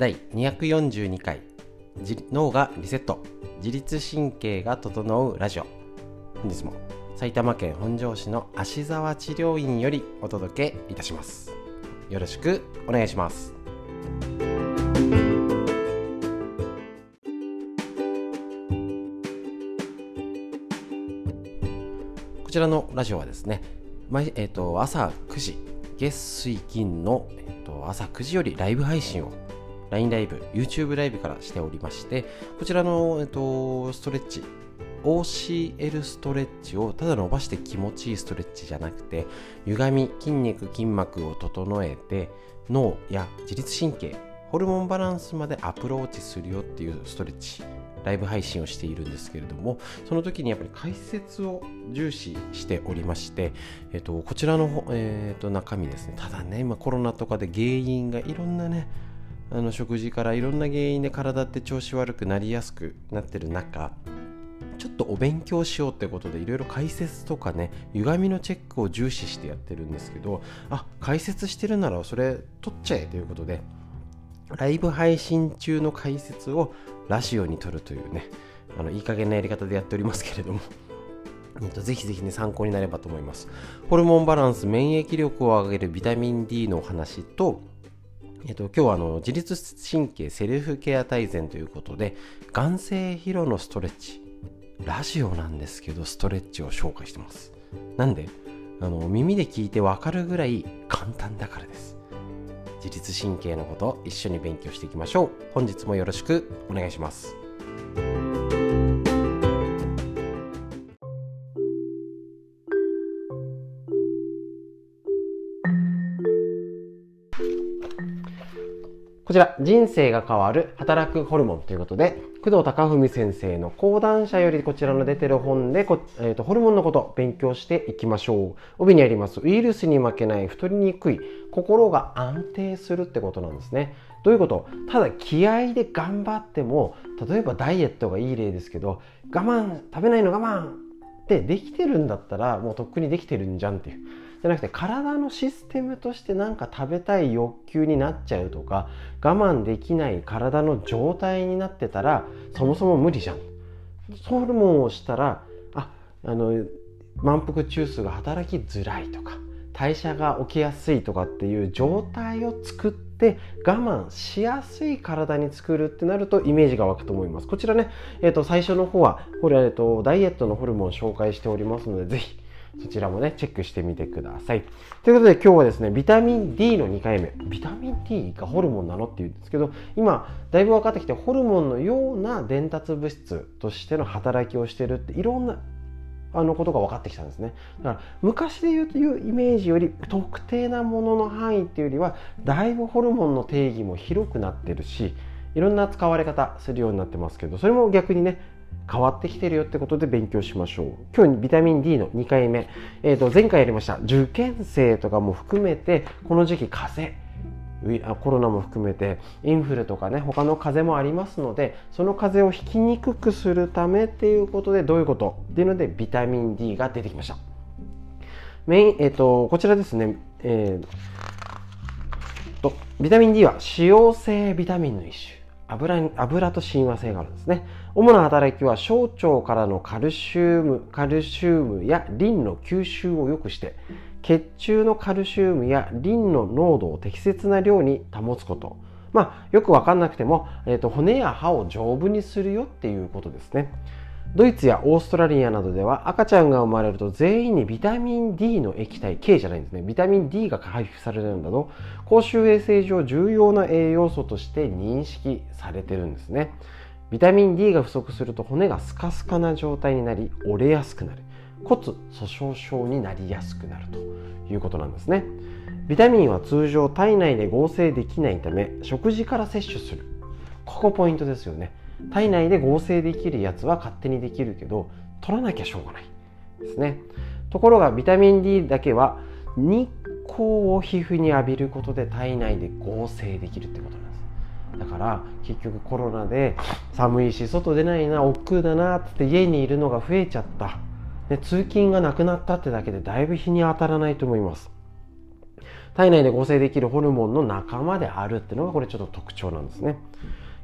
第242回。脳がリセット。自律神経が整うラジオ。本日も埼玉県本庄市の芦沢治療院よりお届けいたします。よろしくお願いします。こちらのラジオはですね、毎えーと、朝9時月水金の、えーと朝9時よりライブ配信を LINE ライブ、YouTube ライブからしておりまして、こちらの、えっと、ストレッチ、OCL ストレッチをただ伸ばして気持ちいいストレッチじゃなくて、歪み、筋肉、筋膜を整えて、脳や自律神経、ホルモンバランスまでアプローチするよっていうストレッチ、ライブ配信をしているんですけれども、その時にやっぱり解説を重視しておりまして、えっと、こちらの、えっと、中身ですね、ただね、今コロナとかで原因がいろんなね、あの食事からいろんな原因で体って調子悪くなりやすくなってる中ちょっとお勉強しようってことでいろいろ解説とかね歪みのチェックを重視してやってるんですけどあ解説してるならそれ取っちゃえということでライブ配信中の解説をラジオに撮るというねあのいい加減なやり方でやっておりますけれども ぜひぜひね参考になればと思います。ホルモンバランス免疫力を上げるビタミン D のお話とえっと、今日はあの自律神経セルフケア大全ということで眼性疲労のストレッチラジオなんですけどストレッチを紹介してます。なんであの耳で聞いてわかるぐらい簡単だからです。自律神経のこと一緒に勉強していきましょう。本日もよろしくお願いします。こちら、人生が変わる働くホルモンということで、工藤隆文先生の講談社よりこちらの出てる本でこえーと、ホルモンのこと勉強していきましょう。帯にあります、ウイルスに負けない太りにくい心が安定するってことなんですね。どういうこと？ただ気合で頑張っても、例えばダイエットがいい例ですけど、我慢、食べないの我慢ってできてるんだったら、もうとっくにできてるんじゃんっていう。じゃなくて体のシステムとして何か食べたい欲求になっちゃうとか我慢できない体の状態になってたらそもそも無理じゃん。ホルモンをしたらああの満腹中枢が働きづらいとか代謝が起きやすいとかっていう状態を作って我慢しやすい体に作るってなるとイメージが湧くと思います。こちらね、えー、と最初の方はこれ、えー、とダイエットのホルモンを紹介しておりますのでぜひそちらもね、チェックしてみてください。ということで今日はですね、ビタミン D の2回目。ビタミン D がホルモンなのって言うんですけど、今、だいぶ分かってきて、ホルモンのような伝達物質としての働きをしてるって、いろんなあのことが分かってきたんですね。だから昔で言うというイメージより特定なものの範囲っていうよりはだいぶホルモンの定義も広くなってるしいろんな使われ方するようになってますけどそれも逆にね変わってきてるよってことで勉強しましょう。今日ビタミン D の2回目、えー、と前回やりました。受験生とかも含めてこの時期風邪。コロナも含めてインフルとかね他の風邪もありますのでその風邪をひきにくくするためっていうことでどういうことっていうのでビタミン D が出てきました。メイン、えーと、こちらですね、えーとビタミン D は脂溶性ビタミンの一種。油油と親和性があるんですね。主な働きは小腸からのカルシウムカルシウムやリンの吸収を良くして血中のカルシウムやリンの濃度を適切な量に保つこと。まあよく分かんなくても、えーと骨や歯を丈夫にするよっていうことですね。ドイツやオーストラリアなどでは赤ちゃんが生まれると全員にビタミン D の液体 K じゃないんですね。ビタミン D が配布されるなど公衆衛生上重要な栄養素として認識されてるんですね。ビタミン D が不足すると骨がスカスカな状態になり折れやすくなる。骨粗鬆症になりやすくなるということなんですね。ビタミンは通常体内で合成できないため食事から摂取する。ここポイントですよね。体内で合成できるやつは勝手にできるけど取らなきゃしょうがないですね。ところがビタミン D だけは日光を皮膚に浴びることで体内で合成できるってことなんです。だから結局コロナで寒いし外出ないな億劫だなって家にいるのが増えちゃった。で通勤がなくなったってだけでだいぶ日に当たらないと思います。体内で合成できるホルモンの仲間であるっていうのがこれちょっと特徴なんですね。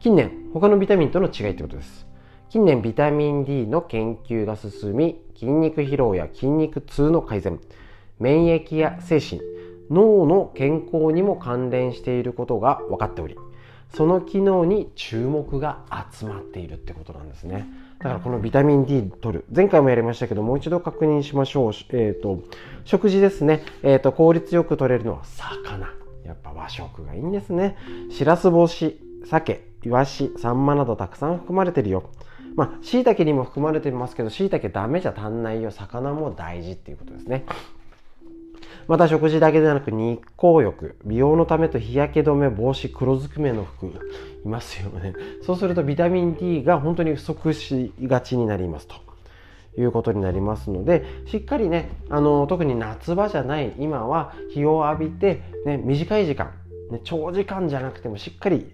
近年他のビタミンとの違いってことです。近年ビタミン D の研究が進み筋肉疲労や筋肉痛の改善免疫や精神脳の健康にも関連していることが分かっておりその機能に注目が集まっているってことなんですね。だからこのビタミン D 取る。前回もやりましたけどもう一度確認しましょう。えっ、ー、と食事ですね。えっ、ー、と効率よく取れるのは魚。やっぱ和食がいいんですね。しらす干し。鮭イワシサンマなどたくさん含まれてるよまあ、椎茸にも含まれてますけど、椎茸ダメじゃ足んないよ。魚も大事っていうことですね。また食事だけでなく日光浴、美容のためと日焼け止め、帽子、黒ずくめの服、いますよね。そうするとビタミン D が本当に不足しがちになりますと。いうことになりますのでしっかりねあの特に夏場じゃない今は日を浴びて、ね、短い時間、ね、長時間じゃなくてもしっかり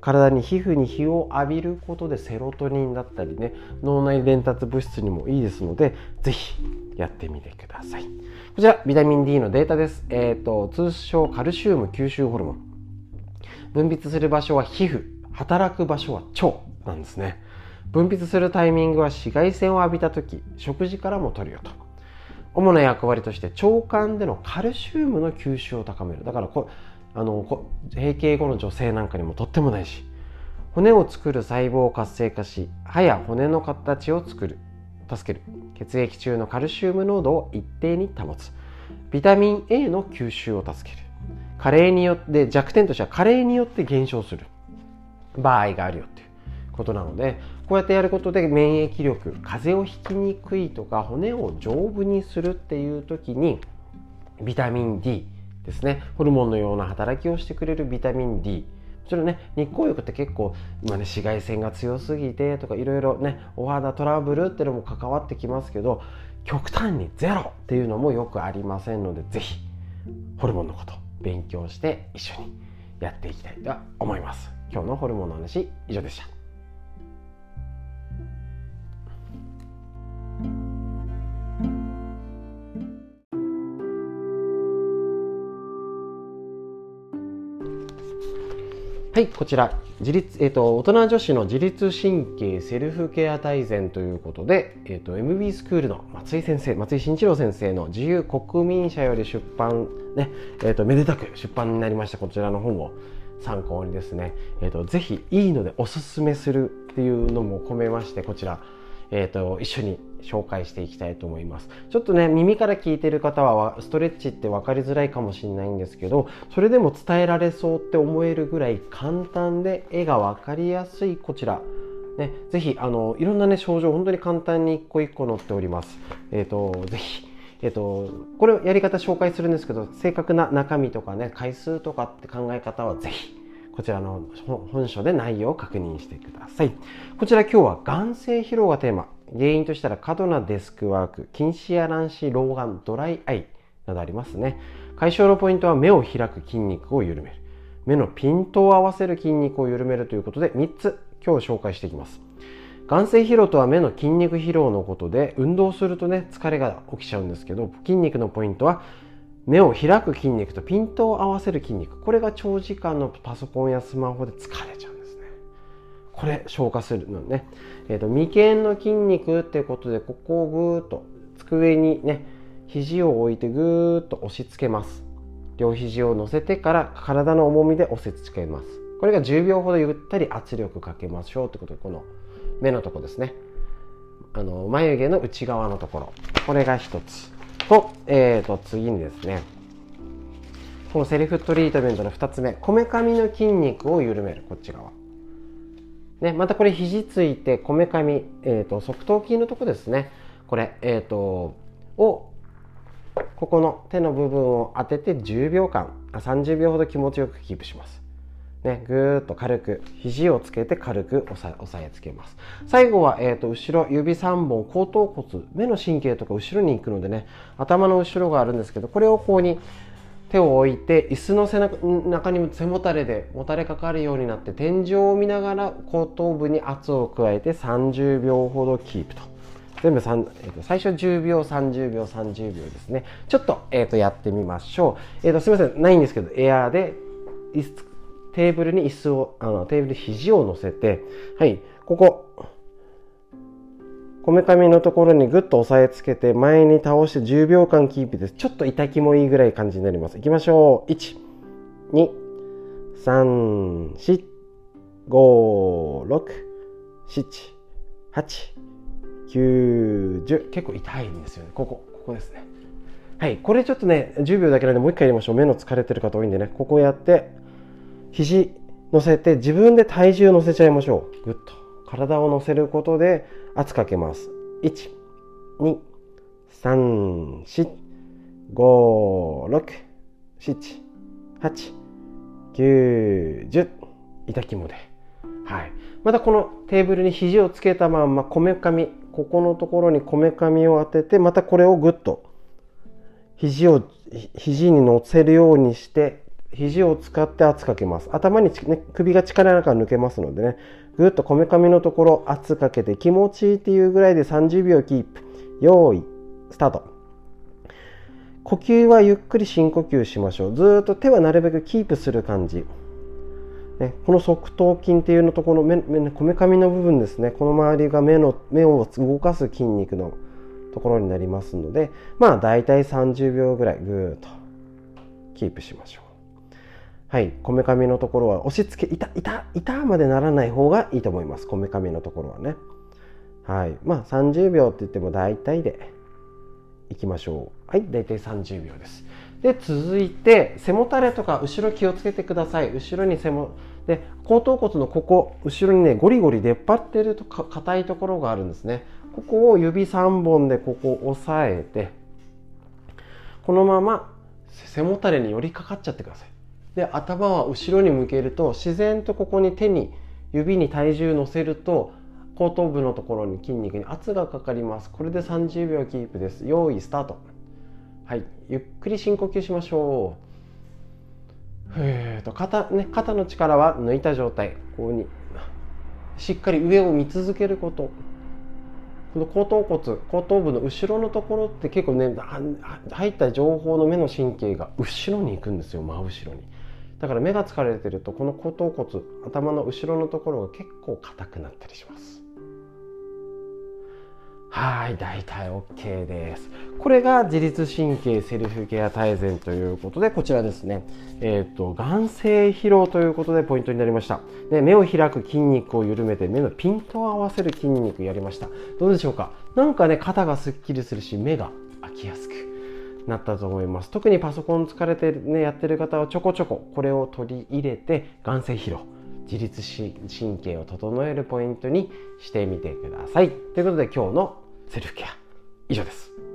体に皮膚に日を浴びることでセロトニンだったりね脳内伝達物質にもいいですので是非やってみてください。こちらビタミン D のデータです。え、ー、と通称カルシウム吸収ホルモン。分泌する場所は皮膚働く場所は腸なんですね。分泌するタイミングは紫外線を浴びた時食事からも取るよと。主な役割として腸管でのカルシウムの吸収を高める。だからこあの閉経後の女性なんかにもとっても大事骨を作る細胞を活性化し歯や骨の形を作る。助ける。血液中のカルシウム濃度を一定に保つ。ビタミン A の吸収を助ける。加齢によって弱点としては加齢によって減少する。場合があるよっていう。ことなのでこうやってやることで免疫力風邪をひきにくいとか骨を丈夫にするっていう時にビタミン D ですね。ホルモンのような働きをしてくれるビタミン D もちろんね日光浴って結構今ね紫外線が強すぎてとかいろいろねお肌トラブルっていうのも関わってきますけど極端にゼロっていうのもよくありませんので是非ホルモンのこと勉強して一緒にやっていきたいと思います。今日のホルモンの話以上でした。はい、こちら、自立、え、ー、と、大人女子の自律神経セルフケア大全ということで、え、ー、と、MB スクールの松井先生、松井慎一郎先生の自由国民社より出版、ね、え、ー、と、めでたく出版になりました、こちらの本を参考にですね、えっ、と、ぜひいいのでおすすめするっていうのも込めまして、こちら、えっ、と、一緒に紹介していきたいと思いますちょっとね耳から聞いてる方はストレッチって分かりづらいかもしれないんですけどそれでも伝えられそうって思えるぐらい簡単で絵が分かりやすいこちらね、ぜひあのいろんなね症状本当に簡単に一個一個載っております。えっ、ー、とぜひえっ、とこれやり方紹介するんですけど正確な中身とかね回数とかって考え方はぜひこちらの本書で内容を確認してください。こちら今日は眼性疲労がテーマ。原因としたら過度なデスクワーク、近視や乱視、老眼、ドライアイなどありますね。解消のポイントは目を開く筋肉を緩める。目のピントを合わせる筋肉を緩めるということで3つ今日紹介していきます。眼性疲労とは目の筋肉疲労のことで運動するとね疲れが起きちゃうんですけど筋肉のポイントは目を開く筋肉とピントを合わせる筋肉これが長時間のパソコンやスマホで疲れちゃうこれ消化するのね、えーと、眉間の筋肉っていうことでここをぐーっと机にね肘を置いてぐーっと押し付けます。両肘を乗せてから体の重みで押し付けます。これが10秒ほどゆったり圧力かけましょうってことでこの目のとこですね。あの眉毛の内側のところ。これが一つ。と,、えー、と次にですね。このセルフトリートメントの2つ目。こめかみの筋肉を緩める。こっち側。ね、またこれ肘ついてこめかみ、えーと、側頭筋のとこですねこれ、えーと、をここの手の部分を当てて10秒間30秒ほど気持ちよくキープします。ね、ぐーっと軽く肘をつけて軽く押さ押さえつけます最後は、えーと、後ろ指3本後頭骨目の神経とか後ろに行くのでね頭の後ろがあるんですけどこれをこうに手を置いて椅子の背中に背もたれでもたれかかるようになって天井を見ながら後頭部に圧を加えて30秒ほどキープと。全部、えー、と最初10秒30秒30秒ですね。ちょっと,、えー、とやってみましょう、えー、とすみません。ないんですけどエアーでテーブルに椅子をあのテーブルに肘を乗せてはいこここめかみのところにぐっと押さえつけて前に倒して10秒間キープです。ちょっと痛気もいいぐらい感じになります。いきましょう。1、2、3、4、5、6、7、8、9、10。結構痛いんですよね。ここ、ここですね。はい。これちょっとね、10秒だけなんでもう一回やりましょう。目の疲れてる方多いんでね。ここやって、肘乗せて自分で体重乗せちゃいましょう。ぐっと。体を乗せることで圧かけます。1、2、3、4、5、6、7、8、9、10。痛気もで。はい。またこのテーブルに肘をつけたまんまこめかみ、ここのところにこめかみを当てて、またこれをぐっと肘を、肘に乗せるようにして肘を使って圧かけます。頭に、ね、首が力なく抜けますのでね。ぐっとこめかみのところ圧かけて気持ちいいっていうぐらいで30秒キープ。用意スタート。呼吸はゆっくり深呼吸しましょう。ずっと手はなるべくキープする感じ。ね、この側頭筋っていうのとこの目こめかみの部分ですね。この周りが目の目を動かす筋肉のところになりますので。まあ大体30秒ぐらいぐーっとキープしましょう。はい、こめかみのところは押し付け、痛、痛、痛までならない方がいいと思います。こめかみのところはね。はい。まあ、30秒って言っても大体でいきましょう。はい、大体30秒です。で、続いて、背もたれとか後ろ気をつけてください。後ろに背も、で、後頭骨のここ、後ろにね、ゴリゴリ出っ張ってるとか硬いところがあるんですね。ここを指3本でここを押さえて、このまま背もたれに寄りかかっちゃってください。で頭は後ろに向けると自然とここに手に指に体重乗せると後頭部のところに筋肉に圧がかかります。これで30秒キープです。用意スタート。はい。ゆっくり深呼吸しましょう。ふーと肩,、ね、肩の力は抜いた状態。こうにしっかり上を見続けること。この後頭骨後頭部の後ろのところって結構ね入った情報の目の神経が後ろに行くんですよ。真後ろに。だから目が疲れてるとこの後頭骨頭の後ろのところが結構硬くなったりします。はい大体 OK です。これが自律神経セルフケア大全ということでこちらですね。えっ、ー、と眼性疲労ということでポイントになりました。で目を開く筋肉を緩めて目のピントを合わせる筋肉やりました。どうでしょうか？なんかね肩がすっきりするし目が開きやすく。なったと思います。特にパソコン疲れて、ね、やってる方はちょこちょここれを取り入れて眼性疲労自律神経を整えるポイントにしてみてください。ということで今日のセルフケア以上です。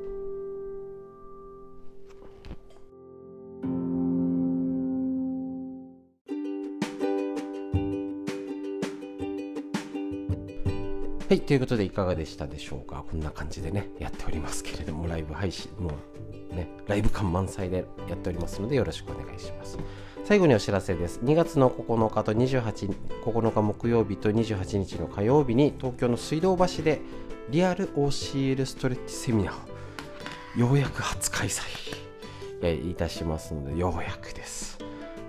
はい、ということでいかがでしたでしょうか？こんな感じでね、やっておりますけれども、ライブ配信、もうね、ライブ感満載でやっておりますので、よろしくお願いします。最後にお知らせです。2月の9日と28 9日木曜日と28日の火曜日に東京の水道橋でリアル OCL ストレッチセミナーをようやく初開催いたしますので、ようやくです。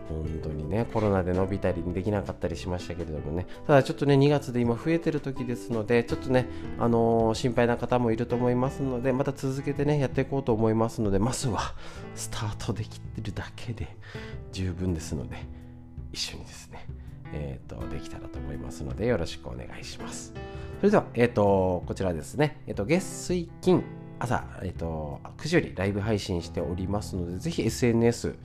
本当にねコロナで伸びたりできなかったりしましたけれどもね。ただちょっとね2月で今増えてる時ですのでちょっとねあのー、心配な方もいると思いますのでまた続けてねやっていこうと思いますのでまずはスタートできてるだけで十分ですので一緒にですねえっ、ー、とできたらと思いますのでよろしくお願いします。それではえっ、ー、とこちらですね。えっ、と月水金朝、えっと、9時よりライブ配信しておりますので、ぜひ SNS、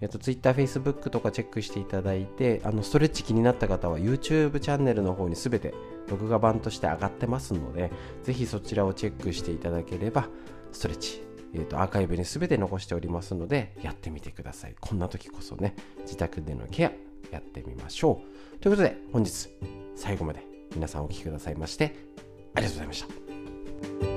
えっと、Twitter、Facebook とかチェックしていただいて、あのストレッチ気になった方は YouTube チャンネルの方にすべて録画版として上がってますので、ぜひそちらをチェックしていただければ、ストレッチ、えっと、アーカイブにすべて残しておりますので、やってみてください。こんな時こそね、自宅でのケアやってみましょう。ということで、本日最後まで皆さんお聴きくださいまして、ありがとうございました。